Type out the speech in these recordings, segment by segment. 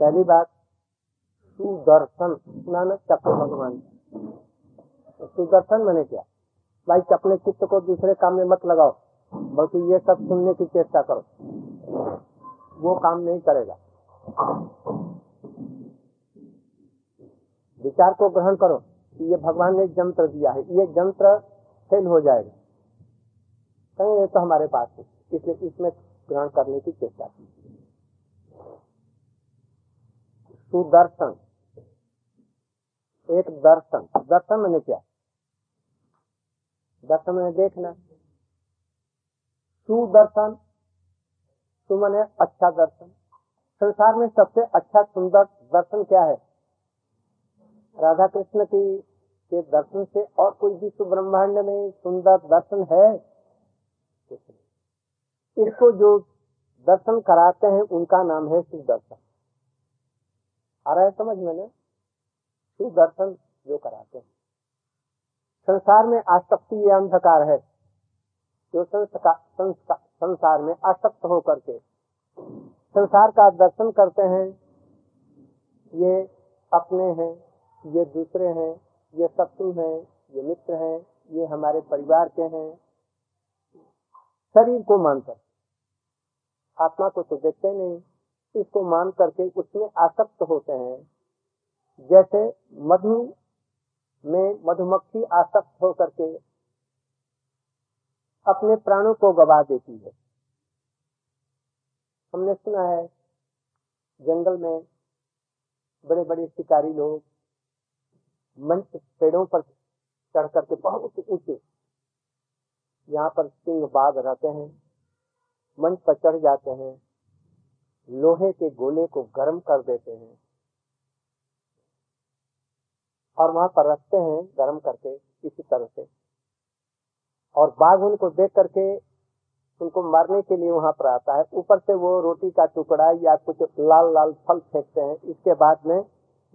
पहली बात, सुदर्शन। सुना ना चक्र भगवान। सुदर्शन मैंने क्या। भाई अपने चित्त को दूसरे काम में मत लगाओ, बल्कि ये सब सुनने की चेष्टा करो। वो काम नहीं करेगा। विचार को ग्रहण करो कि ये भगवान ने जंत्र दिया है। ये यंत्र फेल हो जाएगा। कहीं ये तो हमारे पास है। इसलिए इसमें ग्रहण करने की चेष्टा की सुदर्शन एक दर्शन। दर्शन मैंने क्या। दर्शन मैंने देखना। सुदर्शन सु मैंने अच्छा दर्शन। संसार में सबसे अच्छा सुंदर दर्शन क्या है? राधा कृष्ण की, के दर्शन से और कोई विश्व ब्रह्मांड में सुंदर दर्शन है? इसको जो दर्शन कराते हैं, उनका नाम है सुदर्शन। आ रहा है समझ में सुदर्शन जो कराते हैं। संसार में आसक्ति ये अंधकार है। जो संसार में आसक्त होकर के संसार का दर्शन करते हैं, ये अपने हैं, ये दूसरे हैं, ये शत्रु हैं, ये मित्र हैं, ये हमारे परिवार के हैं। शरीर को मानकर। आत्मा को तो देखते नहीं। इसको मान करके उसमें आसक्त होते हैं। जैसे मधु में मधुमक्खी आसक्त होकर के अपने प्राणों को गवा देती है। हमने सुना है, जंगल में बड़े बड़े शिकारी लोग मंच पेड़ों पर चढ़ करके बहुत ऊँचे, यहाँ पर सिंह बाघ रहते हैं, मंच पर चढ़ जाते हैं। लोहे के गोले को गर्म कर देते हैं और वहाँ पर रखते हैं गर्म करके किसी तरह से। और बाघ उनको देख करके उनको मारने के लिए वहाँ पर आता है। ऊपर से वो रोटी का टुकड़ा या कुछ लाल लाल फल फेंकते हैं। इसके बाद में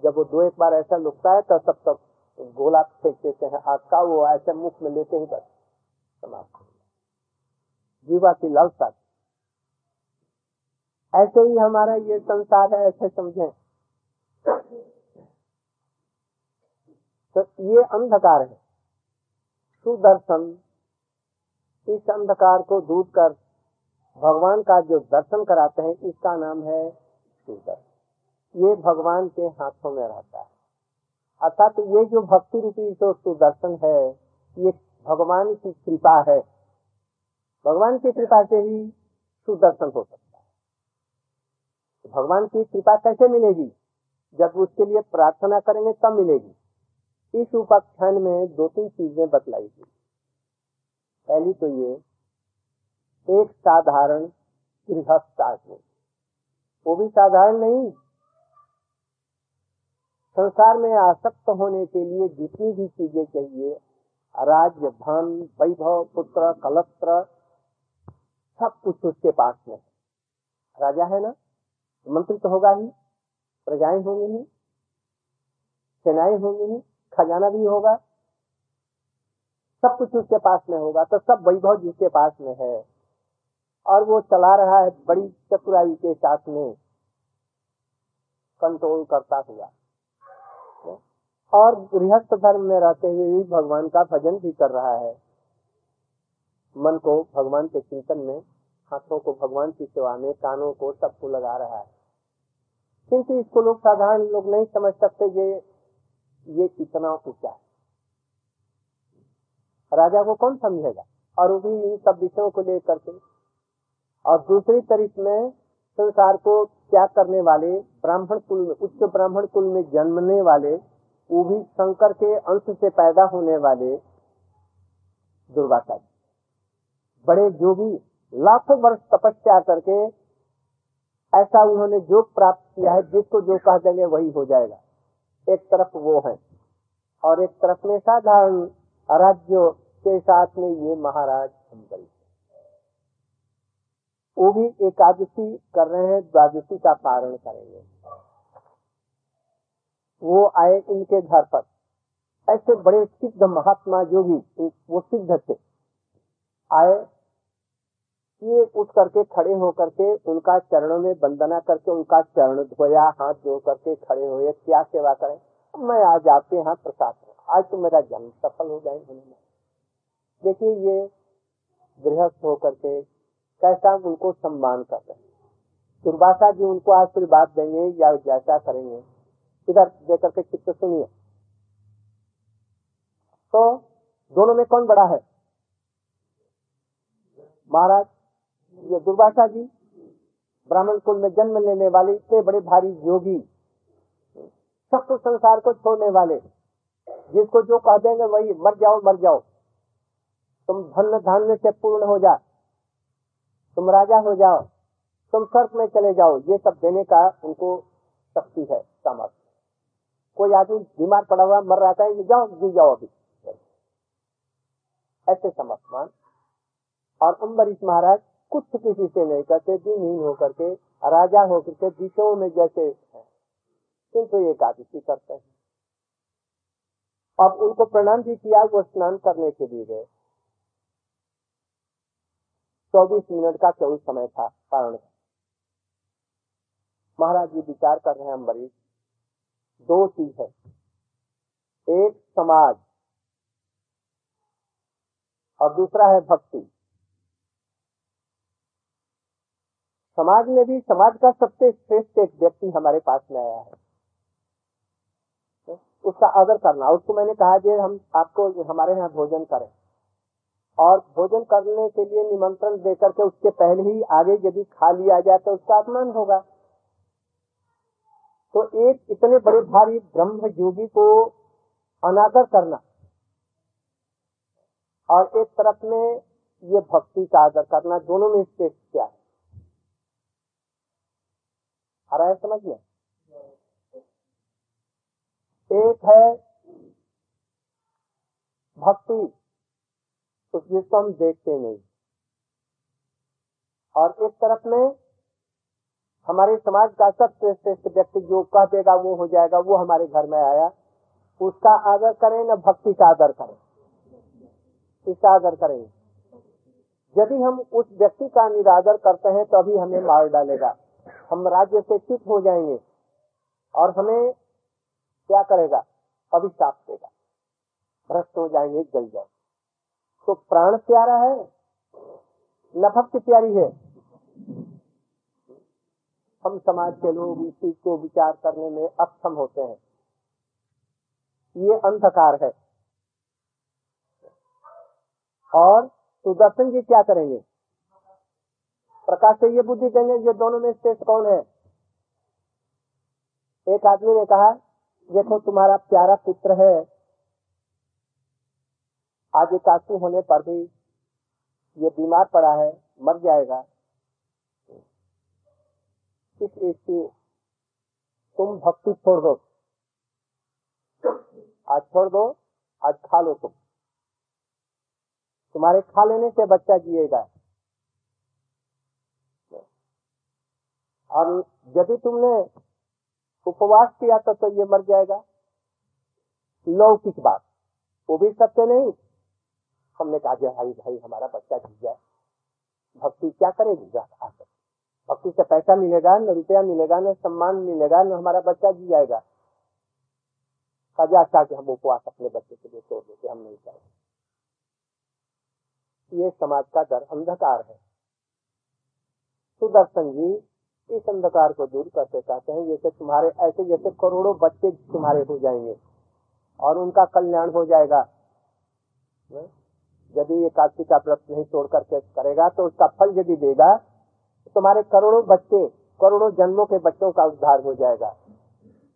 जब वो दो एक बार ऐसा लुकता है तो तब तक गोला फेंक देते हैं। आग का वो ऐसे मुख में लेते ही बस समाप्त जीवा की लालसा ऐसे ही हमारा ये संसार है, ऐसे समझे। तो ये अंधकार है। सुदर्शन, इस अंधकार को दूर कर भगवान का जो दर्शन कराते हैं, इसका नाम है सुदर्शन। ये भगवान के हाथों में रहता है। अर्थात तो ये जो भक्ति रूपी जो सुदर्शन है, ये भगवान की कृपा है। भगवान की कृपा से ही सुदर्शन हो सकता भगवान की कृपा कैसे मिलेगी? जब उसके लिए प्रार्थना करेंगे, तब मिलेगी। इस उपाख्यान में दो तीन चीज़ें बतलाई गई। पहली तो ये, एक साधारण गृहस्थ आदमी। वो भी साधारण नहीं। संसार में आसक्त होने के लिए जितनी भी चीज़ें चाहिए, राज्य, धन, वैभव, पुत्र कलत्र सब कुछ उसके पास में राजा है ना? मंत्री तो होगा ही, प्रजाएँ होंगी ही, सेनाएँ होंगी ही, खजाना भी होगा, सब कुछ उसके पास में होगा तो सब वैभव जिसके पास में है। और वो चला रहा है बड़ी चतुराई के साथ में कंट्रोल करता हुआ। और गृहस्थ धर्म में रहते हुए भी भगवान का भजन भी कर रहा है। मन को भगवान के चिंतन में हाथों को भगवान की सेवा में कानों को सबको लगा रहा है। किंतु इसको लोग साधारण लोग नहीं समझ सकते ये ये कितना ऊँचा है। राजा को कौन समझेगा? और वो भी इन सब विषयों को लेकर के। और दूसरी तरीक में संसार को क्या करने वाले ब्राह्मण कुल में, उच्च ब्राह्मण कुल में जन्मने वाले, वो भी शंकर के अंश से पैदा होने वाले दुर्वासा बड़े जोगी लाखों वर्ष तपस्या करके ऐसा उन्होंने जो प्राप्त किया है, जिसको जो कह देंगे वही हो जाएगा। एक तरफ़ वो है और एक तरफ़ में साधारण राज्यों के साथ में ये महाराज अम्बरीश वो भी एकादशी कर रहे हैं, द्वादशी का पारण करेंगे। वो आए इनके घर पर। ऐसे बड़े सिद्ध महात्मा जो भी, वो सिद्ध थे। आए ये उठ करके खड़े होकर के उनका चरणों में वंदना करके उनका चरण धोया, हाथ धो करके खड़े हुए क्या सेवा करें? मैं आज आपके यहाँ प्रसाद आज तो मेरा जन्म सफल हो जाए देखिए, ये गृहस्थ होकर के कैसा उनको सम्मान कर रहे दुर्भाषा जी उनको आशीर्वाद देंगे या जैसा करेंगे? इधर देकर के चित्त सुनिए। तो दोनों में कौन बड़ा है? महाराज ये दुर्भाषा जी, ब्राह्मण कुल में जन्म लेने वाले इतने बड़े भारी योगी, सब कुछ संसार को छोड़ने वाले, जिसको जो कह देंगे वही मर जाओ मर जाओ। तुम धन धान्य से पूर्ण हो जा, तुम राजा हो जाओ, तुम स्वर्ग में चले जाओ, ये सब देने का उनको शक्ति है, सामर्थ्य। कोई आदमी बीमार पड़ा हुआ, मर रहा है जाओ, जी जाओ अभी। ऐसे समर्थमान। और अम्बरीश महाराज कुछ किसी से नहीं करते दिनहीन होकर के, राजा होकर के विषयों में जैसे किंतु एकादशी करते हैं। अब उनको प्रणाम भी किया, वो स्नान करने के लिए गए। चौबीस मिनट का चौबीस समय था? कारण महाराज जी विचार कर रहे हैं अम्बरीश दो चीज़ है। एक, समाज। और दूसरा है भक्ति। समाज में भी, समाज का सबसे श्रेष्ठ एक व्यक्ति हमारे पास में आया है। उसका आदर करना, उसको मैंने कहा कि हम आपको, हमारे यहाँ भोजन करें। और भोजन करने के लिए निमंत्रण देकर के उसके पहले ही आगे यदि खा लिया जाए तो उसका अपमान होगा। तो एक इतने बड़े भारी ब्रह्म योगी को अनादर करना और एक तरफ़ में ये भक्ति का आदर करना, दोनों में श्रेष्ठ क्या है? आ रहा है, समझ में एक है भक्ति उस जिसको हम देखते नहीं। और एक तरफ़ में हमारे समाज का सबसे श्रेष्ठ व्यक्ति जो कह देगा वो हो जाएगा, वो हमारे घर में आया। उसका आदर करें न भक्ति का आदर करें। इसका आदर करें। यदि हम उस व्यक्ति का निरादर करते हैं तो अभी हमें मार डालेगा। हम राज्य से चित हो जाएँगे और हमें क्या करेगा? अभिशाप देगा। भ्रष्ट हो जाएँगे, जल जाए तो प्राण प्यारा है न भक्ति प्यारी है। हम समाज के लोग इस चीज़ को विचार करने में अक्षम होते हैं। ये अंधकार है। और सुदर्शन जी क्या करेंगे? प्रकाश से ये बुद्धि देंगे ये दोनों में श्रेष्ठ कौन है? एक आदमी ने कहा, देखो, तुम्हारा प्यारा पुत्र है। आज एकादशी होने पर भी ये बीमार पड़ा है, मर जाएगा। तुम भक्ति छोड़ दो। आज छोड़ दो, आज खा लो तुम। तुम्हारे खा लेने से बच्चा जिएगा। और यदि तुमने उपवास किया तो, तो ये मर जाएगा। लौकिक बात। वो भी सत्य नहीं। हमने कहा भाई भाई हमारा बच्चा जी जाए। भक्ति क्या करेगी? आकर भक्ति से पैसा मिलेगा न रुपया मिलेगा न सम्मान मिलेगा न हमारा बच्चा जी जाएगा। सजा अच्छा कि हम उपवास अपने बच्चे के लिए तोड़ देते हम नहीं चाहेंगे ये समाज का डर अंधकार है। सुदर्शन जी इस अंधकार को दूर करते चाहते हैं, जैसे तुम्हारे, ऐसे जैसे करोड़ों बच्चे तुम्हारे हो जाएँगे और उनका कल्याण हो जाएगा। यदि एकादशी का व्रत नहीं तोड़ करके करेगा तो उसका फल यदि देगा तो तुम्हारे करोड़ों बच्चे, करोड़ों जन्मों के बच्चों का उद्धार हो जाएगा।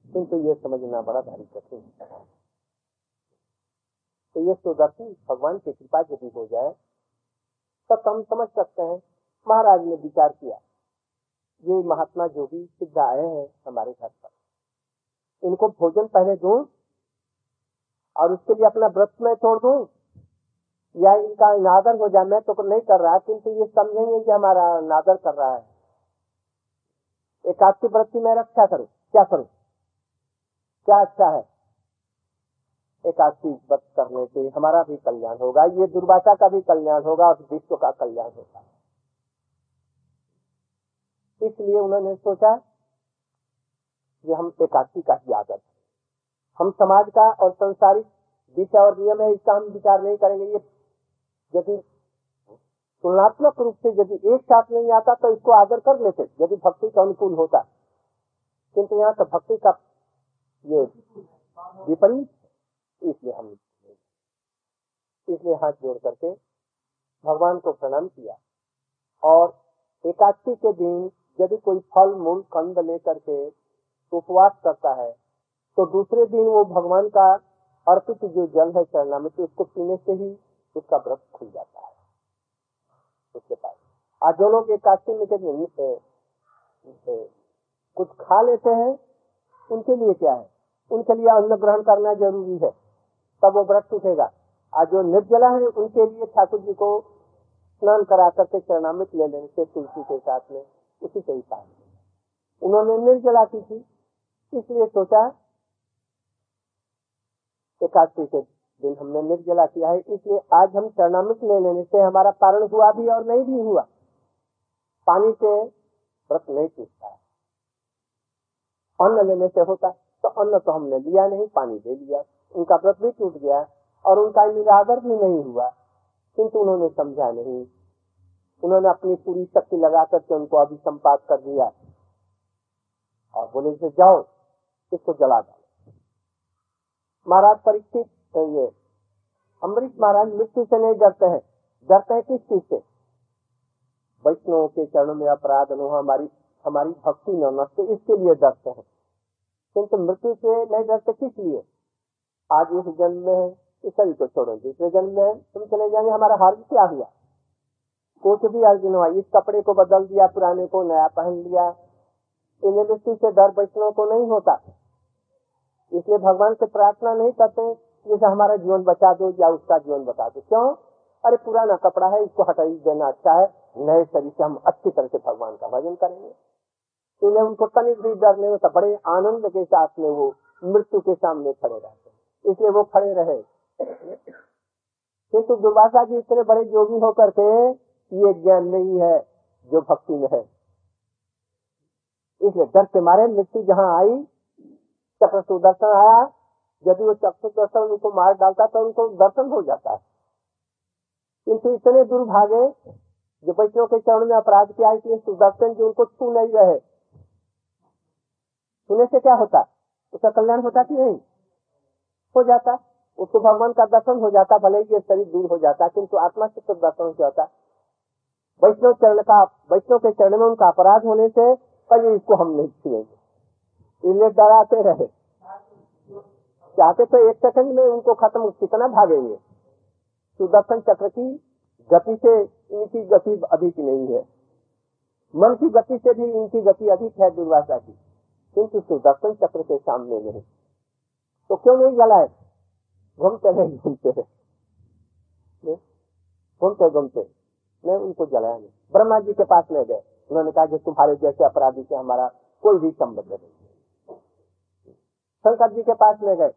किंतु ये समझना बड़ा भारी कठिन तो ये सुदर्शन भगवान की कृपा यदि हो जाए तो हम समझ सकते हैं। महाराज ने विचार किया। ये महात्मा जो भी सिद्ध आए हैं हमारे घर पर। इनको भोजन पहले दू और उसके लिए अपना व्रत में तोड़ दू? या इनका नादर हो जाए, मैं तो नहीं कर रहा, किंतु ये समझेंगे कि हमारा नादर कर रहा है। एकादशी व्रत की मैं रक्षा करूँ? क्या करूँ? क्या अच्छा है? एकादशी व्रत करने से हमारा भी कल्याण होगा, ये दुर्भाषा का भी कल्याण होगा और विश्व का कल्याण होगा। इसलिए उन्होंने सोचा कि हम एकादशी का ही आदत हम समाज का और संसारिक दिशा और नियम है, इसका हम विचार नहीं करेंगे। ये यदि तुलनात्मक रूप से यदि एक साथ नहीं आता तो इसको आदर कर लेते, यदि भक्ति का अनुकूल होता। किंतु यहाँ तो भक्ति का ये विपरीत इसलिए हम इसलिए हाथ जोड़ करके भगवान को प्रणाम किया। और एकादशी के दिन यदि कोई फल, मूल, कंद लेकर के उपवास करता है तो दूसरे दिन वो भगवान का अर्पित जो जल है चरणामृत, उसको पीने से ही उसका व्रत खुल जाता है। उसके पास। आज जो लोग एकादशी में कुछ खा लेते हैं, उनके लिए क्या है? उनके लिए अन्न ग्रहण करना ज़रूरी है। तब वो व्रत उठेगा। आज जो निर्जला है, उनके लिए ठाकुर जी को स्नान करा करके चरणामृत ले लेने से तुलसी के साथ में। उसी से ही पाए। उन्होंने निर्जला की थी। इसलिए सोचा, एकादशी के दिन हमने निर्जला किया है। इसलिए आज हम चरणामृत ले लेने से हमारा पारण हुआ भी और नहीं भी हुआ। पानी से व्रत नहीं टूटता अन्न लेने से होता तो अन्न तो हमने लिया नहीं, पानी दे दिया। उनका व्रत भी टूट गया और उनका निरादर भी नहीं हुआ। किंतु उन्होंने समझा नहीं उन्होंने अपनी पूरी शक्ति लगा करके उनको अभी संपाद कर दिया और बोले से जाओ, इसको जला दो। महाराज परीक्षित तो ये। अमृत महाराज मृत्यु से नहीं डरते हैं। डरते हैं किस चीज़ से? वैष्णव के चरणों में अपराध न हमारी हमारी भक्ति न नष्ट इसके लिए डरते हैं। किंतु मृत्यु से नहीं डरते किस लिए? आज इस जन्म में है, इस शरीर को छोड़ो, दूसरे जन्म में तुम चले जाएँगे हमारा हर्ज क्या हुआ? कुछ भी अर्ज़ हुआ। इस कपड़े को बदल दिया, पुराने को नया पहन लिया। इन मृत्यु से डर वैष्णव को नहीं होता। इसलिए भगवान से प्रार्थना नहीं करते जैसे हमारा जीवन बचा दो या उसका जीवन बचा दो। क्यों? अरे, पुराना कपड़ा है, इसको हटाई देना अच्छा है। नए शरीर से हम अच्छी तरह से भगवान का भजन करेंगे। इसलिए उनको तनिक भी डर नहीं होता, बड़े आनंद के साथ में वो मृत्यु के सामने खड़े रहते इसलिए वो खड़े रहे। किंतु दुर्वासा जी इतने बड़े योगी होकर के ये ज्ञान नहीं है जो भक्ति में है। इसलिए डर के मारे मृत्यु जहाँ आई, चक्र सुदर्शन आया। यदि वो चक्षु दर्शन उनको मार डालता तो उनको दर्शन हो जाता। है किंतु इतने दुर्भागे जो बच्चों के चरण में अपराध किया, इसलिए सुदर्शन जो उनको छू नहीं रहे। छूने से क्या होता? उसका कल्याण होता कि नहीं? हो जाता। उसको भगवान का दर्शन हो जाता, भले ही ये शरीर दूर हो जाता, किंतु आत्मा से तो दर्शन हो जाता। वैष्णव चरण का, वैष्णव के चरण में उनका अपराध होने से कभी इसको हम नहीं छुएँगे। इन्हें डराते रहे। चाहते तो एक सेकंड में उनको खत्म कितना भागेंगे? सुदर्शन चक्र की गति से इनकी गति अधिक नहीं है। मन की गति से भी इनकी गति अधिक है दुर्वासा की। किंतु सुदर्शन चक्र के सामने नहीं। तो क्यों नहीं जलाए? घूमते रहे घूमते रहे। घूमते घूमते। नहीं उनको जलाया नहीं। ब्रह्मा जी के पास ले गए। उन्होंने कहा कि तुम्हारे जैसे अपराधी से हमारा कोई भी संबंध नहीं शंकर जी के पास ले गए।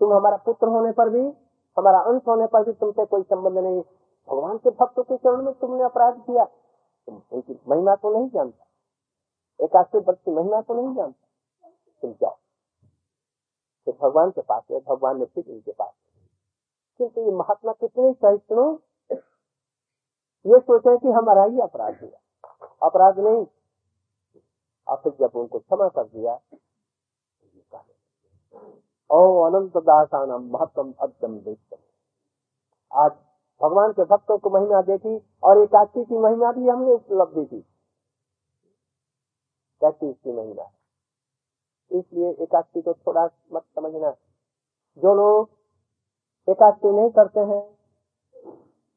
तुम हमारा पुत्र होने पर भी, हमारा अंश होने पर भी तुमसे कोई संबंध नहीं। भगवान के भक्तों के चरण में तुमने अपराध किया। तुम उनकी महिमा को नहीं जानता। एकाशी व्रत की महिमा को नहीं जानता। तुम जाओ। फिर भगवान के पास है भगवान ने फिर उनके पास किंतु ये महात्मा कितने सहिष्णु ये सोचे कि हमारा ही अपराध हुआ। अपराध नहीं। फिर जब उनको क्षमा कर दिया ओ अनंत दासानम महत्व अद्यम आज भगवान के भक्तों को महिमा देखी और एकादशी की महिमा भी हमने उपलब्धि की। कैसी इसकी महिमा? इसलिए एकादशी को थोड़ा मत समझना। जो लोग एकादशी नहीं करते हैं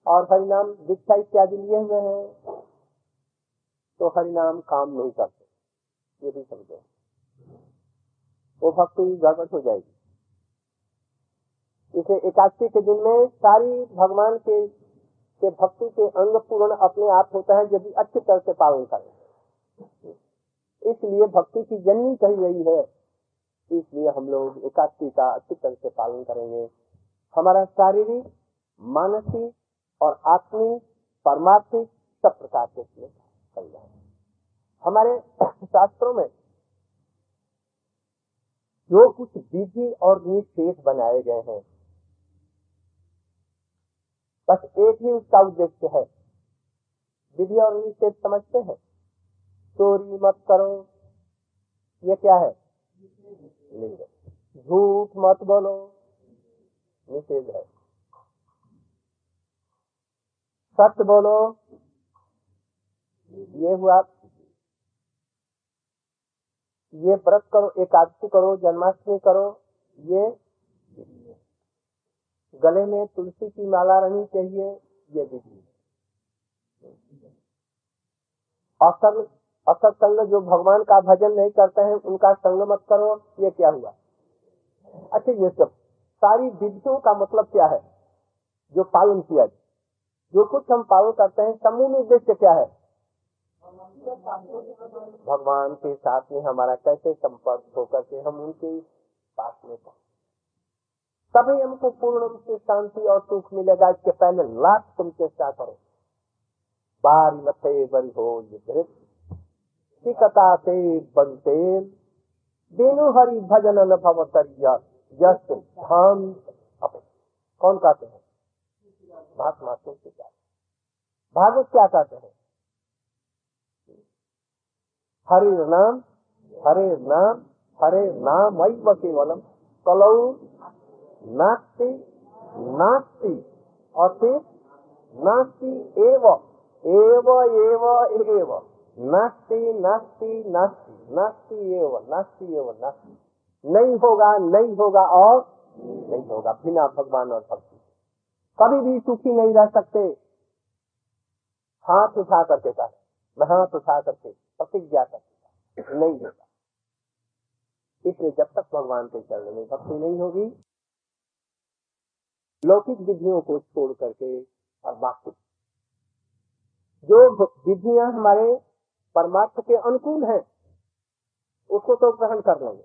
और हरिनाम दीक्षा इत्यादि लिए हुए हैं तो हरिनाम काम नहीं करते। ये भी समझो। वो भक्ति गड़बड़ हो जाएगी। इसे एकादशी के दिन में सारी भगवान के के भक्ति के अंग पूर्ण अपने आप होता है, यदि अच्छी तरह से पालन करें। इसलिए भक्ति की जननी कही गई है। इसलिए हम लोग एकादशी का अच्छी तरह से पालन करेंगे। हमारा शारीरिक, मानसिक और आत्मिक परमार्थिक सब प्रकार के कल्याण। हमारे शास्त्रों में जो कुछ विधि और निषेध बनाए गए हैं, बस एक ही उसका उद्देश्य है। विधि और निषेध समझते हैं? चोरी मत करो। ये क्या है? झूठ मत बोलो। निषेध है। सत्य बोलो। ये हुआ। ये व्रत करो, एकादशी करो, जन्माष्टमी करो। ये गले में तुलसी की माला रहनी चाहिए, ये विधि असंग, असत्संग जो भगवान का भजन नहीं करते हैं, उनका संग मत करो, ये क्या हुआ? अच्छा ये सब। सारी विधियों का मतलब क्या है? जो पालन किया जाए। जो कुछ हम पालन करते हैं, समूह उद्देश्य क्या है? भगवान के साथ में हमारा कैसे संपर्क होकर के हम उनके पास में पहुँचे? तभी हमको पूर्ण रूप से शांति और सुख मिलेगा। इसके पहले लाख तुम चेष्टा करो। बारी मथे बरी हो ये कथा से बनते बेनु हरि भजन न भवतरिया यश, धाम। कौन कहते हैं? महात्मा तुलसीदास भागवत क्या कहते हैं? हरे नाम हरे नाम हरे नाम, वही केवलम कलऊ नास्ति नास्ति, और फिर नास्ति एव एव एव एव, नास्ति नास्ति नास्ति नास्ति एव नास्ति एव, नास्ति। नहीं होगा नहीं होगा, और नहीं होगा, बिना भगवान और भक्ति। कभी भी सुखी नहीं रह सकते। हाथ उठा करके कहा, मैं हाथ उठा करके प्रतिज्ञा करके नहीं होगा। इसलिए जब तक भगवान के चरण में भक्ति नहीं होगी, लौकिक विधियों को छोड़ करके और बाकी जो विधियाँ हमारे परमार्थ के अनुकूल हैं, उसको तो ग्रहण कर लेंगे।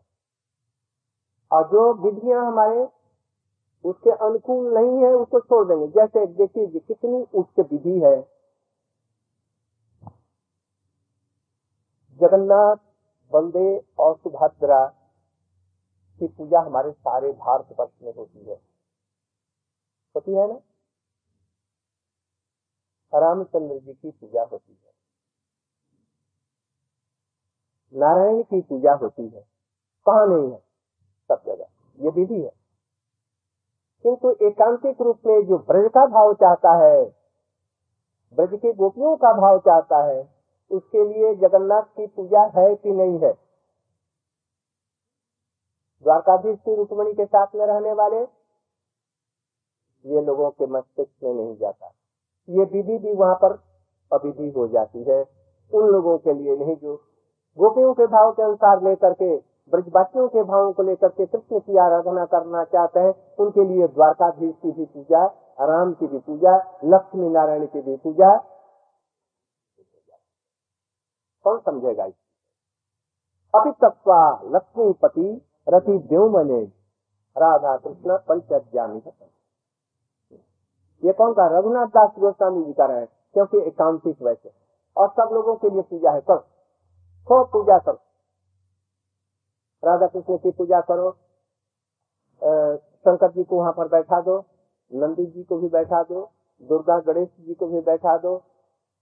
और जो विधियाँ हमारे उसके अनुकूल नहीं है, उसको छोड़ देंगे। जैसे देखिए कितनी उच्च विधि है। जगन्नाथ बलदेव और सुभद्रा की पूजा हमारे सारे भारतवर्ष में होती है। होती है ना? रामचंद्र जी की पूजा होती है। नारायण की पूजा होती है। कहा नहीं है? सब जगह। ये विधि है। किंतु एकांतिक रूप में जो ब्रज का भाव चाहता है, ब्रज के गोपियों का भाव चाहता है, उसके लिए जगन्नाथ की पूजा है कि नहीं है? द्वारकाधीश की रुक्मणी के साथ में रहने वाले, ये लोगों के मस्तिष्क में नहीं जाता। ये विधि भी वहाँ पर अविधि हो जाती है। उन लोगों के लिए नहीं, जो गोपियों के भाव के अनुसार लेकर के ब्रजवासियों के भावों को लेकर के कृष्ण की आराधना करना चाहते हैं, उनके लिए द्वारकाधीश की भी पूजा, राम की भी पूजा, लक्ष्मी नारायण की भी पूजा। कौन समझेगा अभी तत्वा लक्ष्मीपति रति देव मने राधा कृष्ण परिचय जानी ये कौन का? रघुनाथ दास गोस्वामी जी का रहे, क्योंकि एकांतिक वैसे। और सब लोगों के लिए पूजा है, करो। खूब पूजा करो। राधा कृष्ण की पूजा करो। शंकर जी को वहाँ पर बैठा दो, नंदी जी को भी बैठा दो, दुर्गा गणेश जी को भी बैठा दो,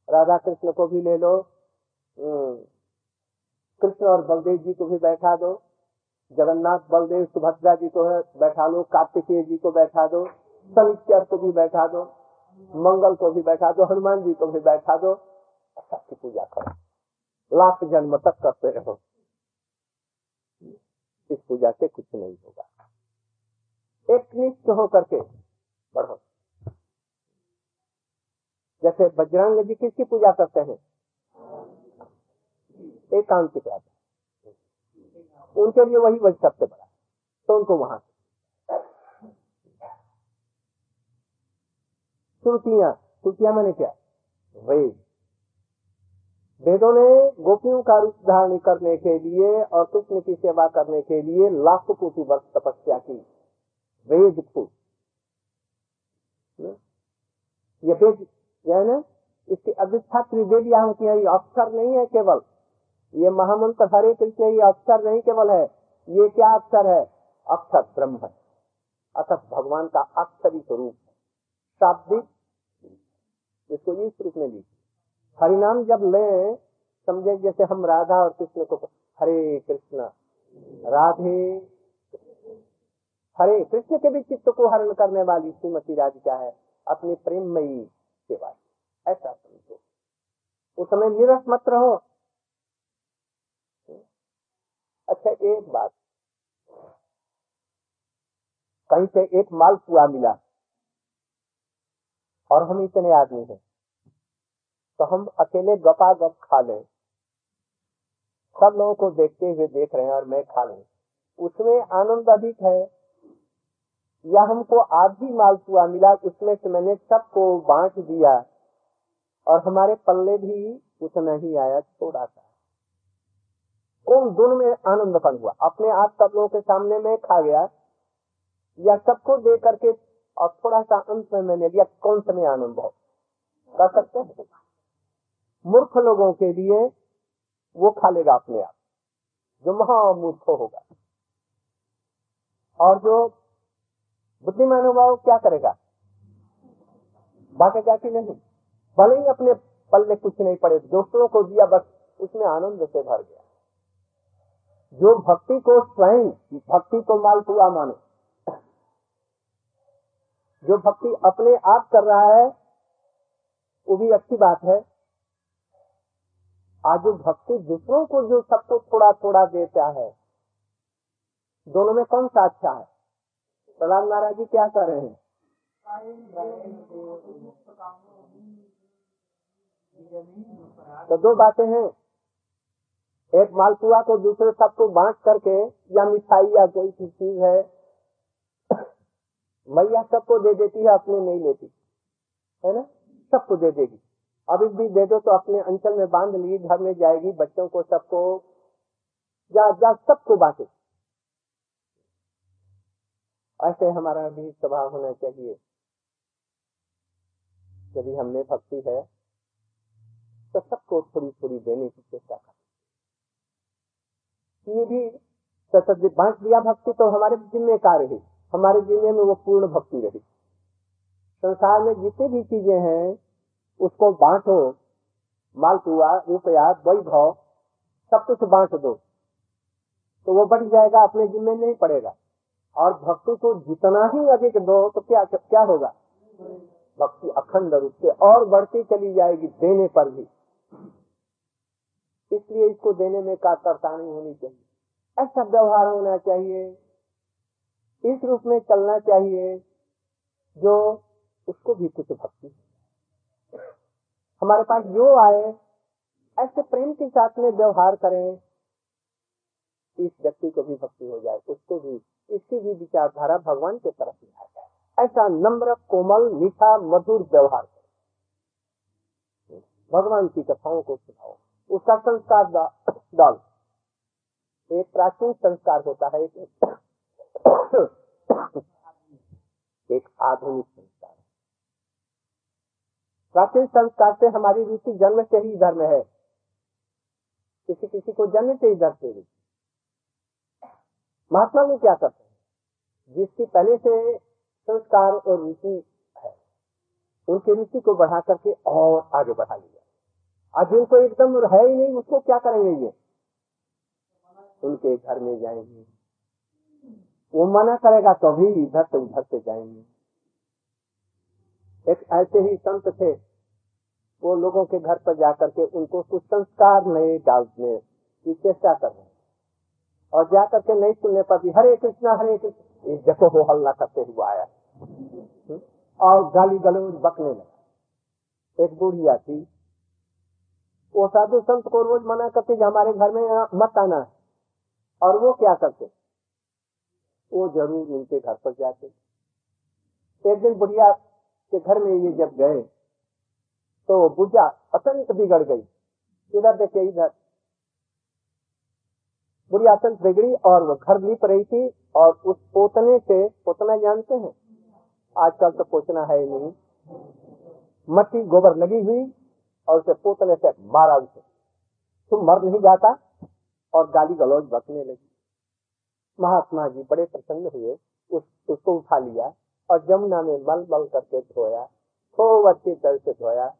राधा कृष्ण को भी ले लो कृष्ण और बलदेव जी को भी बैठा दो, जगन्नाथ, बलदेव, सुभद्रा जी को बैठा लो, कार्तिकेय जी को बैठा दो शनिचर को भी बैठा दो, मंगल को भी बैठा दो, हनुमान जी को भी बैठा दो सबकी पूजा करो। लाख जन्म तक करते रहो। इस पूजा से कुछ नहीं होगा। एक निष्ठ हो करके बढ़ो। जैसे बजरंग जी किसकी पूजा करते हैं? एकांतिक राजा। उनके लिए वही वही सबसे बड़ा। तो उनको वहाँ श्रुतियाँ श्रुतियाँ मैंने क्या? वेद। वेदों ने गोपियों का रूप धारण करने के लिए और कृष्ण की सेवा करने के लिए लाखों कोटि वर्ष तपस्या की। वेद को ये वेद है इसकी अधिष्ठा त्रिवेदिया होती है अक्षर नहीं है केवल। ये महामंत्र हरे कृष्ण ये अक्षर नहीं केवल है, ये क्या अक्षर है? अक्षर ब्रह्म। है अर्थात भगवान का अक्षरी स्वरूप। शाब्दिक। इसको इस रूप में ली हरिनाम जब ले, समझे जैसे हम राधा और कृष्ण को हरे कृष्ण, राधे। हरे कृष्ण के भी चित्त को हरण करने वाली श्रीमती राधिका है, अपनी प्रेममयी सेवा ऐसा समझो। उस समय निरस मत रहो। अच्छा एक बात। कहीं से एक माल पुआ मिला, और हम इतने आदमी हैं। तो हम अकेले गपा गप खा लें। सब लोगों को देखते हुए देख रहे हैं और मैं खा लें। उसमें आनंद अधिक है। या हमको आज आधी मालपुआ मिला, उसमें से मैंने सबको बांट दिया और हमारे पल्ले भी उतना ही आया थोड़ा सा कौन दोनों में आनंद आनंदपन हुआ। अपने आप सब लोगों के सामने में खा गया। या सबको दे करके और थोड़ा सा अंत में मैंने लिया, कौन समय आनंद है? कर सकते हैं? मूर्ख लोगों के लिए वो खा लेगा अपने आप। जो महामूर्ख होगा। और जो बुद्धिमान होगा, वो क्या करेगा? बाकी जाती नहीं। भले ही अपने पल्ले कुछ नहीं पड़े, दोस्तों को दिया, बस उसमें आनंद से भर गया। जो भक्ति को स्वयं, भक्ति को मालपुआ माने। जो भक्ति अपने आप कर रहा है, वो भी अच्छी बात है। आज जो भक्ति दूसरों को जो सबको थोड़ा थोड़ा देता है, दोनों में कौन सा अच्छा है? प्रहलाद महाराज जी क्या कर रहे हैं? तो दो बातें हैं। एक मालपुआ को दूसरे सबको बांट करके, या मिठाई या कोई सी चीज़ है, मैया सबको दे देती है, अपने नहीं लेती। है ना? सबको दे देगी। अभी भी दे दो तो अपने अंचल में बाँध ली, घर में जाएगी, बच्चों को सबको, जा जा, सबको बांटे। ऐसे हमारा भी स्वभाव होना चाहिए। यदि हमने भक्ति है तो सबको थोड़ी थोड़ी देने की चेष्टा कर। ये भी सतत बांट दिया भक्ति तो हमारे जिम्मे का रही। हमारे जिम्मे में वो पूर्ण भक्ति रही। संसार में जितनी भी चीज़ें हैं उसको बांटो। मालपुआ रुपया, वैभव, सब कुछ बांट दो। तो वो बढ़ जाएगा, अपने जिम्मे नहीं पड़ेगा। और भक्ति को जितना ही अधिक दो तो क्या क्या होगा? भक्ति अखंड रूप से और बढ़ती चली जाएगी देने पर भी। इसलिए इसको देने में कातरता नहीं होनी चाहिए। ऐसा व्यवहार होना चाहिए। इस रूप में चलना चाहिए, जो उसको भी कुछ भक्ति हमारे पास जो आए, ऐसे प्रेम के साथ में व्यवहार करें। इस व्यक्ति को भी भक्ति हो जाए, उसको भी, इसकी भी विचारधारा भगवान के तरफ़ आ जाए। ऐसा नम्र, कोमल, मीठा, मधुर व्यवहार करें। भगवान की कथाओं को सुनाओ। उसका संस्कार डाल। एक प्राचीन संस्कार होता है। एक एक आधुनिक संस्कार। प्राचीन संस्कार से हमारी रुचि जन्म से ही धर्म है। किसी किसी को जन्म से इधर से रुचि महात्मा लोग क्या करते हैं? जिसकी पहले से संस्कार और रुचि है, उनकी रुचि को बढ़ा करके और आगे बढ़ा लिया आज जिनको एकदम है ही नहीं, उसको क्या करेंगे ये? उनके घर में जाएँगे। वो मना करेगा कभी तो इधर से उधर से जाएँगे। एक ऐसे ही संत थे। वो लोगों के घर पर जाकर के उनको कुछ संस्कार नए डालने की चेष्टा कर रहे और जाकर के नहीं सुनने पर भी, हरे कृष्णा, हरे कृष्ण। देखो हो हल्ला करते हुए आया? और गाली गलोज बकने लगा। एक बुढ़िया थी। वो साधु संत को रोज मना करते हमारे घर में मत आना। है और वो क्या करते? वो ज़रूर उनके घर पर जाते। एक दिन बुढ़िया के घर में ये जब गए तो बुढ़िया अत्यंत बिगड़ गई। इधर देखे इधर। बुढ़ी अत्यंत बिगड़ी और वो घर लिप रही थी और उस पोतने से, पोतना जानते हैं? आजकल तो पोतना है ही नहीं। मट्टी गोबर लगी हुई और उसे पोतने से मारा उसे। तुम मर नहीं जाता और गाली गलौज बकने लगी। महात्मा जी बड़े प्रसन्न हुए, उस, उसको उठा लिया। और जमुना में मल मल करके धोया, खूब अच्छी तरह से धोया।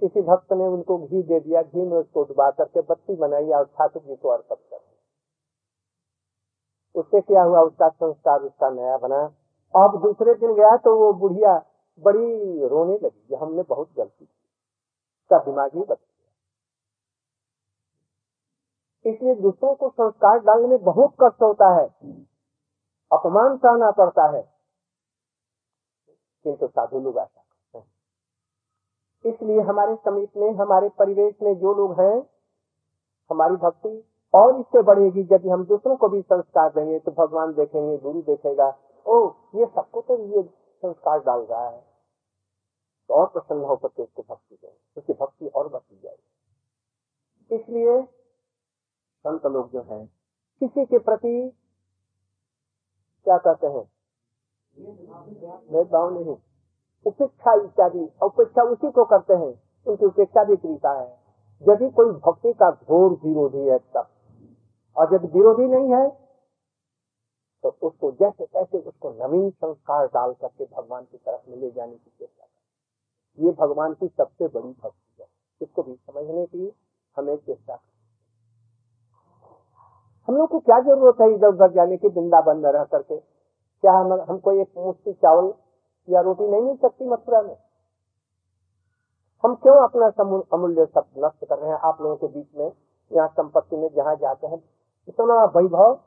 किसी भक्त ने उनको घी दे दिया, घी में उसको डुबा करके बत्ती बनाई और ठाकुर जी को अर्पित कर उससे क्या हुआ, उसका संस्कार उसका नया बना। अब दूसरे दिन गया तो वो बुढ़िया बड़ी रोने लगी हमने बहुत गलती की। उसका दिमाग ही बदल गया। इसलिए दूसरों को संस्कार डालने में बहुत कष्ट होता है। अपमान सहना पड़ता है। किंतु साधु लोग ऐसा करते हैं। इसलिए हमारे समीप में, हमारे परिवेश में जो लोग हैं, हमारी भक्ति और इससे बढ़ेगी। यदि हम दूसरों को भी संस्कार देंगे तो भगवान देखेंगे, गुरु देखेगा, ओ, ये सबको तो ये संस्कार डाल रहा है। तो और प्रसन्न होकर के उसको भक्ति दें, उसकी भक्ति और बढ़ती जाएगी। इसलिए संत लोग जो हैं, किसी के प्रति क्या कहते हैं? भेदभाव नहीं। उपेक्षा इत्यादि उपेक्षा उसी को करते हैं। उनकी उपेक्षा भी कृपा है। यदि कोई भक्ति का घोर विरोधी है, तब। और यदि विरोधी नहीं है तो उसको जैसे तैसे उसको नवीन संस्कार डाल करके भगवान की तरफ़ में ले जाने की चेष्टा कर। ये भगवान की सबसे बड़ी भक्ति है। इसको भी समझने की हमें चेष्टा हम लोग को क्या ज़रूरत है इधर उधर जाने की, वृंदावन में रह करके? क्या हम हमको एक मुश्ती चावल या रोटी नहीं मिल सकती मथुरा में? हम क्यों अपना अमूल्य सब नष्ट कर रहे हैं आप लोगों के बीच में यहाँ संपत्ति में जहाँ जाते हैं? इतना वैभव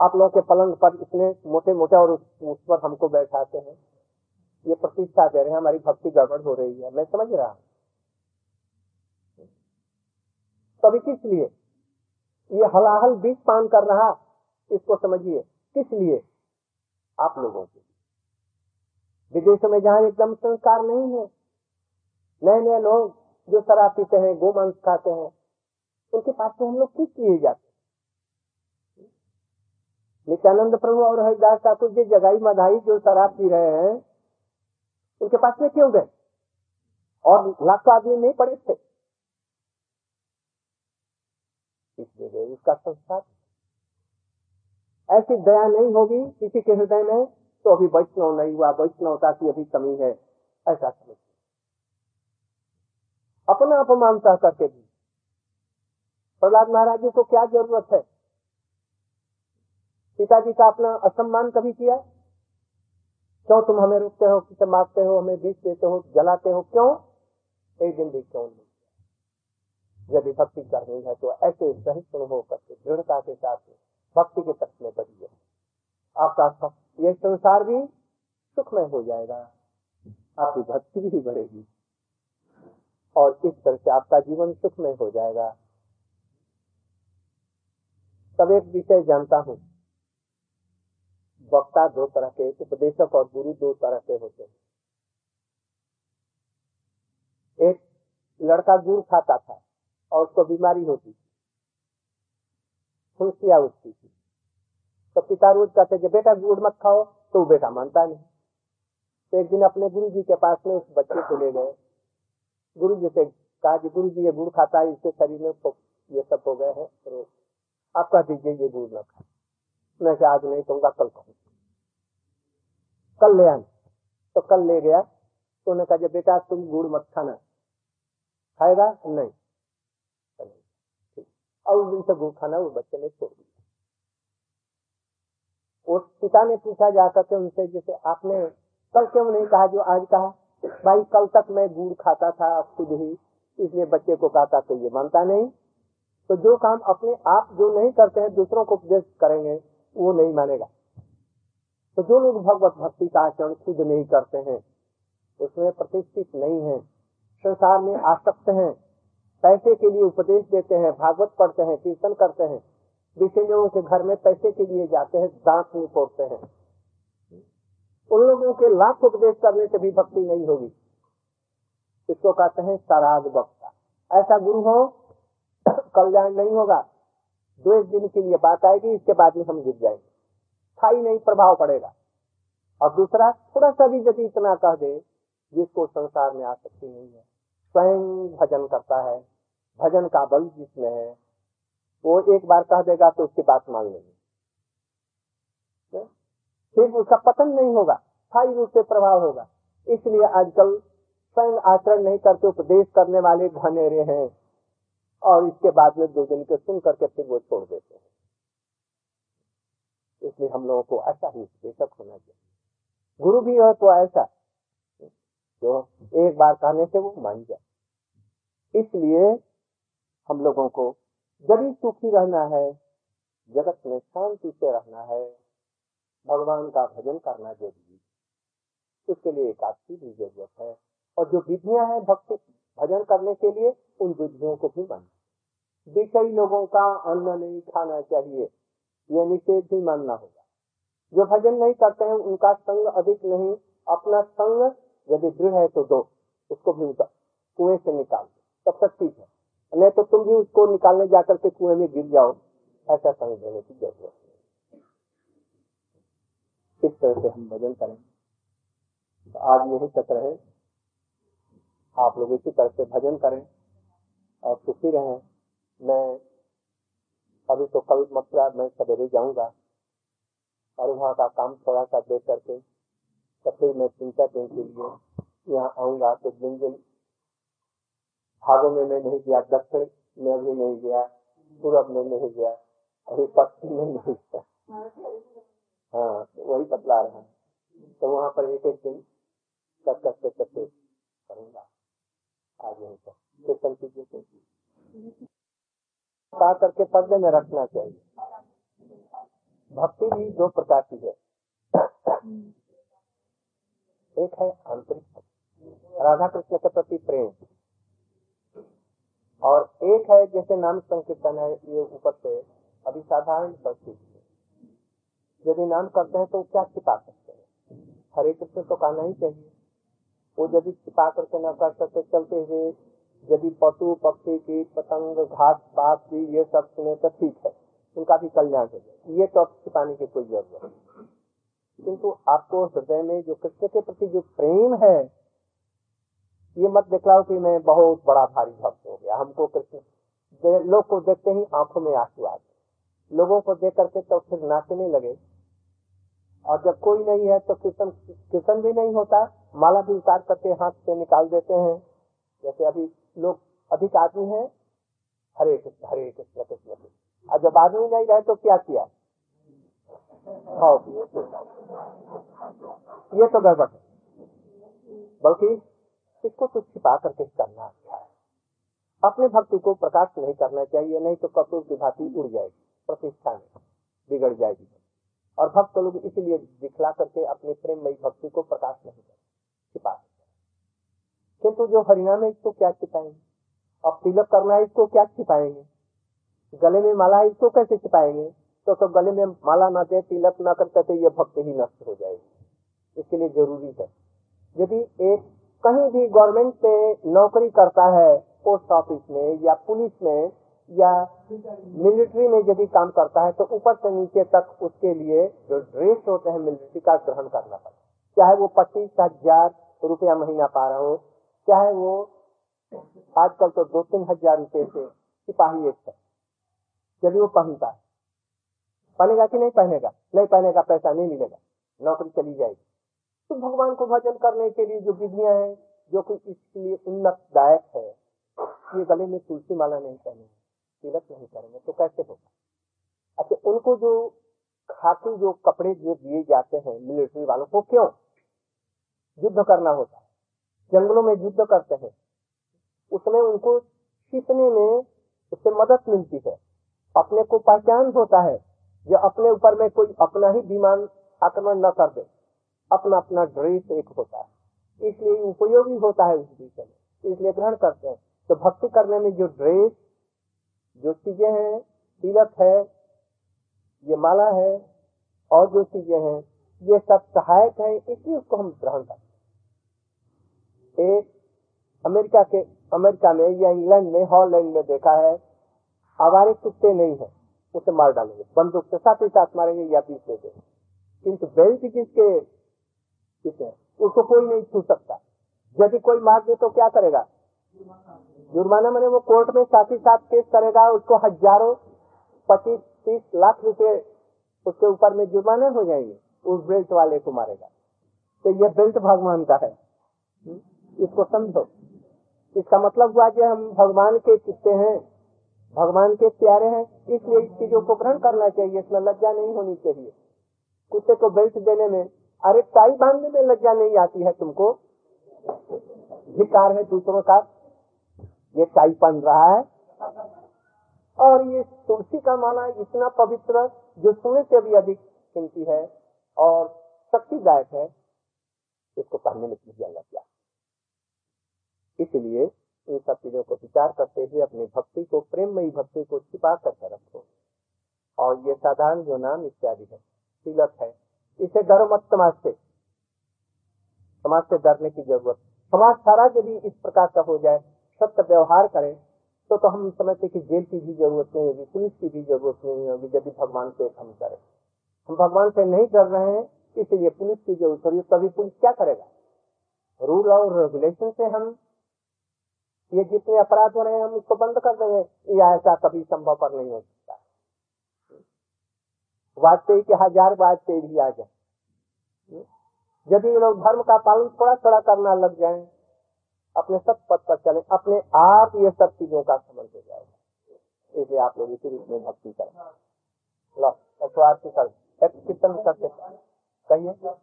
आप लोगों के पलंग पर इतने मोटे मोटे और उस, पर हमको बैठाते हैं। ये प्रतिष्ठा दे रहे हैं हमारी भक्ति गड़बड़ हो रही है। मैं समझ रहा हूँ। तभी किस लिए? ये हलाहल बीज पान कर रहा इसको समझिए। किस लिए? आप लोगों के विदेशों में जहाँ एकदम संस्कार नहीं है नए नए लोग जो शराब पीते हैं गोमांस खाते हैं, उनके पास में हम लोग किस लिए जाते नित्यानंद प्रभु और हरिदास ठाकुर जी जगाई मधाई जो शराब पी रहे हैं, उनके पास में क्यों गए? और लाखों आदमी नहीं पड़े थे इसलिए गए उसका संस्कार। ऐसी दया नहीं होगी किसी के हृदय में तो अभी वैष्णव नहीं हुआ, वैष्णवता की अभी कमी है, ऐसा समझ अपना अपमान सह करके भी। प्रहलाद महाराज जी को क्या ज़रूरत है? पिताजी का अपना असम्मान कभी किया? क्यों तुम हमें रुकते हो, किसे मारते हो, हमें बीच देते हो, जलाते हो, क्यों? एक दिन भी क्यों नहीं? यदि भक्ति करनी है तो ऐसे सहिष्णु होकर के, दृढ़ता के साथ भक्ति के तक में बढ़िए आपका ये संसार भी सुखमय हो जाएगा, आपकी भक्ति भी बढ़ेगी और इस तरह से आपका जीवन सुखमय हो जाएगा। तब एक विषय जानता हूँ। वक्ता दो तरह के, उपदेशक और गुरु दो तरह के होते हैं। एक लड़का गुड़ खाता था। और उसको बीमारी होती थी। खुशिया उठती थी। तो पिता रोज कहते जब बेटा, गुड़ मत खाओ। तो बेटा मानता नहीं। तो एक दिन अपने गुरु जी के पास में उस बच्चे को ले गए। गुरु जी से कहा कि गुरु जी ये गुड़ खाता है इसके शरीर में ये सब हो गए हैं तो आप कह दीजिए, ये गुड़ न खा मैं आज नहीं कहूँगा, कल कहूँ कल ले आना। तो कल ले गया। तो उन्होंने कहा बेटा, तुम गुड़ मत खाना। खाएगा? नहीं। और उस दिन से गुड़ खाना वो बच्चे ने छोड़ दिया। उस पिता ने पूछा जाकर के उनसे जैसे आपने कल क्यों नहीं कहा जो आज कहा? भाई, कल तक मैं गुड़ खाता था खुद ही, इसलिए बच्चे को कहता तो ये मानता नहीं। तो जो काम अपने आप जो नहीं करते हैं, दूसरों को उपदेश करेंगे, वो नहीं मानेगा। तो जो लोग भगवत भक्ति का आचरण खुद नहीं करते हैं, उसमें प्रतिष्ठित नहीं है। संसार में आसक्त हैं। पैसे के लिए उपदेश देते हैं, भागवत पढ़ते हैं, कीर्तन करते हैं। विषय के घर में पैसे के लिए जाते हैं, दांत निपोड़ते हैं। उन लोगों के लाख उपदेश करने से भी भक्ति नहीं होगी। इसको कहते हैं सराग वक्ता। ऐसा गुरु हो, कल्याण नहीं होगा। दो एक दिन के लिए बात आएगी, इसके बाद में हम गिर जाएँगे। स्थायी नहीं, प्रभाव पड़ेगा। और दूसरा, थोड़ा सा भी यदि इतना कह दे, जिसको संसार में आसक्ति नहीं है। स्वयं भजन करता है, भजन का बल जिसमें है, वो एक बार कह देगा तो उसकी बात मान लेंगे। फिर उसका पतन नहीं होगा, स्थायी रूप से प्रभाव होगा। इसलिए आजकल स्वयं आचरण नहीं करके उपदेश करने वाले घनेरे हैं और इसके बाद में दो दिन के सुन करके फिर वो छोड़ देते हैं। इसलिए हम लोगों को ऐसा ही उपदेशक होना चाहिए। गुरु भी हो तो ऐसा। जो एक बार कहने से वो मान जाए। इसलिए हम लोगों को भी सुखी रहना है, जगत में शांति से रहना है, भगवान का भजन करना ज़रूरी उसके लिए एकादशी भी ज़रूरत है। और जो विधियाँ हैं भक्ति भजन करने के लिए, उन विधियों को भी मानना विषयी लोगों का अन्न नहीं खाना चाहिए यह निषेध भी मानना होगा। जो भजन नहीं करते हैं, उनका संग अधिक नहीं, अपना संग यदि दृढ़ है तो दो, उसको भी कुएँ से निकाल तब तक ठीक है। नहीं तो तुम भी उसको निकालने जाकर के कुएँ में गिर जाओ। ऐसा संग देने की ज़रूरत है। इस तरह से हम भजन करें तो आज यही तक रहे। आप लोग इसी तरह से भजन करें और सुखी रहें। मैं अभी तो कल मथुरा मैं सवेरे जाऊँगा और वहाँ का काम थोड़ा सा देख करके तो फिर मैं तीन चार दिन के लिए यहाँ आऊँगा। तो दिन दिन भागों में मैं नहीं गया, दक्षिण में भी नहीं गया पूरब में नहीं गया, अभी पश्चिम में नहीं गया। हाँ वही बतला रहा तो वहाँ पर एक एक दिन कर करके करके करूँगा। आज यहीं पर कीर्तन कीजिए तो करके पर्दे में रखना चाहिए। भक्ति भी दो प्रकार की है। एक है आंतरिक राधा कृष्ण के प्रति प्रेम। और एक है जैसे नाम संकीर्तन है, ये ऊपर से अभी साधारण भक्ति यदि नाम करते हैं तो क्या छिपा सकते हैं? हरे कृष्ण तो कहना ही चाहिए। वो यदि छिपा करके न कर सकते, चलते हुए यदि पशु, पक्षी की पतंग पात भी ये सब सुने तो ठीक है। उनका भी कल्याण हो जाए। ये तो छिपाने की कोई ज़रूरत नहीं। किंतु आपको हृदय में जो कृष्ण के प्रति जो प्रेम है, ये मत दिखलाओ कि मैं बहुत बड़ा भारी भक्त गया, हमको कृष्ण लोग को देखते ही आँखों में आँसू आ गए। लोगों को देख करके तो फिर नाचने लगे। और जब कोई नहीं है तो कीर्तन कीर्तन भी नहीं होता। माला भी उतार करके हाथ से निकाल देते हैं। जैसे अभी लोग, अधिक आदमी है, हरे कृष्ण हरे कृष्ण कृष्ण कृष्ण। और जब आदमी नहीं रहे तो क्या किया? ये तो गड़बड़ है। बल्कि इसको तो छिपा करके करना अच्छा है। अपने भक्ति को प्रकाश नहीं करना चाहिए, नहीं तो कपूर की भांति उड़ जाएगी, प्रतिष्ठा में बिगड़ जाएगी। और भक्त लोग इसीलिए दिखला करके अपने प्रेममयी भक्ति को प्रकाश नहीं कर छिपा किंतु जो हरिनाम है, इसको क्या छिपाएँगे? अब तिलक करना है, इसको क्या छिपाएँगे? गले में माला है, इसको कैसे छिपाएँगे? तो सब गले में माला ना दे, तिलक ना करते तो ये भक्ति ही नष्ट हो जाएगी। इसके लिए ज़रूरी है। यदि एक कहीं भी गवर्नमेंट पे नौकरी करता है पोस्ट ऑफ़िस में या पुलिस में या मिलिट्री में यदि काम करता है तो ऊपर से नीचे तक उसके लिए जो ड्रेस होते हैं मिलिट्री का ग्रहण करना पड़ता चाहे वो पच्चीस हज़ार रुपया महीना पा रहा हो, चाहे वो आजकल तो दो तीन हज़ार रुपए से सिपाही एक है। यदि वो पहनता है, पहनेगा कि नहीं पहनेगा? नहीं पहनेगा, पैसा नहीं मिलेगा, नौकरी चली जाएगी। तो भगवान को भजन करने के लिए जो विधियाँ हैं, जो कि इसके लिए उन्नतदायक है ये गले में तुलसी माला नहीं पहनेंगे, तिलक नहीं करेंगे तो कैसे होगा? अच्छा उनको जो खाकी, जो कपड़े जो दिए जाते हैं मिलिट्री वालों को क्यों? युद्ध करना होता है। जंगलों में युद्ध करते हैं। उसमें उनको छिपने में उससे मदद मिलती है। अपने को पहचान होता है जो अपने ऊपर में कोई अपना ही विमान आक्रमण न कर दे। अपना अपना ड्रेस एक होता है। इसलिए उपयोगी होता है उस विषय में। इसलिए ग्रहण करते हैं। तो भक्ति करने में जो ड्रेस जो चीज़ें हैं, तिलक है, ये माला है, और जो चीज़ें हैं, ये सब सहायक है, इसलिए उसको हम ग्रहण करते एक अमेरिका के, अमेरिका में या इंग्लैंड में, हॉलैंड में देखा है, आवारे कुत्ते नहीं है, उसे मार डालेंगे। बंदूक से साथ ही साथ मारेंगे या पीस देंगे। किंतु बेल्ट जिसके किसे उसको कोई नहीं छू सकता। यदि कोई मार दे तो क्या करेगा? जुर्माना मैंने वो कोर्ट में साथ साथ केस करेगा, उसको हज़ारों पच्चीस तीस लाख रुपए उसके ऊपर में जुर्माने हो जाएँगे, उस बेल्ट वाले को मारेगा। तो ये बेल्ट भगवान का है। इसको समझो। इसका मतलब हुआ कि हम भगवान के कुत्ते हैं, भगवान के प्यारे हैं, इसलिए इस चीज़ों को ग्रहण करना चाहिए, इसमें लज्जा नहीं होनी चाहिए। कुत्ते को बेल्ट देने में, अरे टाई बांधने में लज्जा नहीं आती है तुमको? धिकार है दूसरों का। ये टाई पहन रहा है। और ये तुलसी का माला इतना पवित्र, जो सुने से भी अधिक कीमती है और शक्तिदायक है, इसको पहनने में कीजिए लज्जा इसलिए इन सब चीज़ों को विचार करते हुए अपनी भक्ति को, प्रेममयी भक्ति को छिपा करके रखो। और ये साधारण जो नाम इत्यादि है, तिलक है, इसे डरो मत समाज से। समाज से डरने की ज़रूरत। समाज सारा यदि इस प्रकार का हो जाए सत्य व्यवहार करें तो तो हम समझते कि जेल की भी ज़रूरत नहीं होगी, पुलिस की भी ज़रूरत नहीं होगी यदि भगवान से हम करें। हम भगवान से नहीं कर रहे हैं, इसलिए पुलिस की ज़रूरत होगी, तभी पुलिस क्या करेगा? रूल और रेगुलेशन से हम ये जितने अपराध हो रहे हैं, हम इसको बंद कर देंगे। या ऐसा कभी संभव पर नहीं हो सकता। वाजपेयी के हज़ार वाजपेयी भी आ जाए। यदि लोग धर्म का पालन थोड़ा थोड़ा करना लग जाए अपने सब पद पर चले, अपने आप ये सब चीज़ों का समझ हो जाएगा। इसलिए आप लोग इसी रूप में भक्ति करें। लो कर कीर्तन करते कहिए।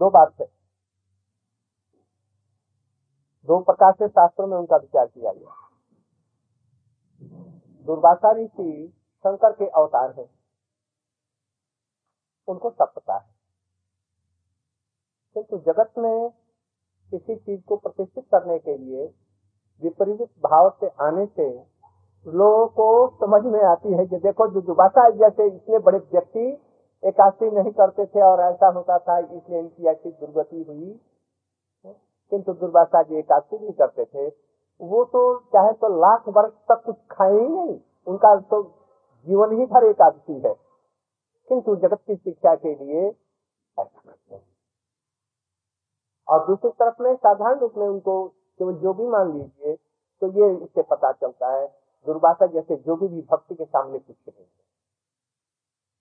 दो बात है। दो प्रकार से शास्त्रों में उनका विचार किया गया। दुर्वासा ऋषि शंकर के अवतार हैं। उनको सब पता है। किंतु जगत में किसी चीज़ को प्रतिष्ठित करने के लिए, विपरीत भाव से आने से लोगों को समझ में आती है कि देखो, जो दुबासा जैसे इतने बड़े व्यक्ति एकाशी नहीं करते थे और ऐसा होता था, इसलिए इनकी ऐसी दुर्गति हुई। किंतु दुर्वासा जी एकादशी भी करते थे वो तो चाहे तो लाख वर्ष तक कुछ खाए ही नहीं उनका तो जीवन ही भर एकादशी है। किंतु जगत की शिक्षा के लिए ऐसा और दूसरी तरफ़ में साधारण रूप में उनको केवल जो भी मान लीजिए तो ये इससे पता चलता है दुर्वासा जैसे जो भी, भक्ति के सामने नहीं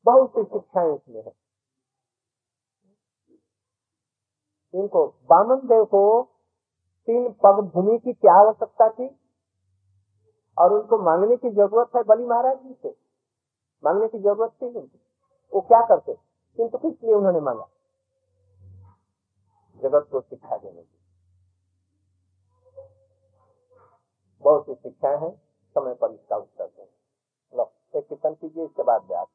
बहुत सी शिक्षाएँ इसमें है। इनको बामन देव को तीन पग भूमि की क्या आवश्यकता थी? और उनको मांगने की ज़रूरत है बलि महाराज जी से। मांगने की ज़रूरत थी उनको। वो क्या करते? किंतु किस लिए उन्होंने मांगा? जगत को शिक्षा देने की। बहुत सी शिक्षाएँ हैं, समय पर इसका उत्तर दें लो, एक कीर्तन कीजिए, इसके बाद व्यास।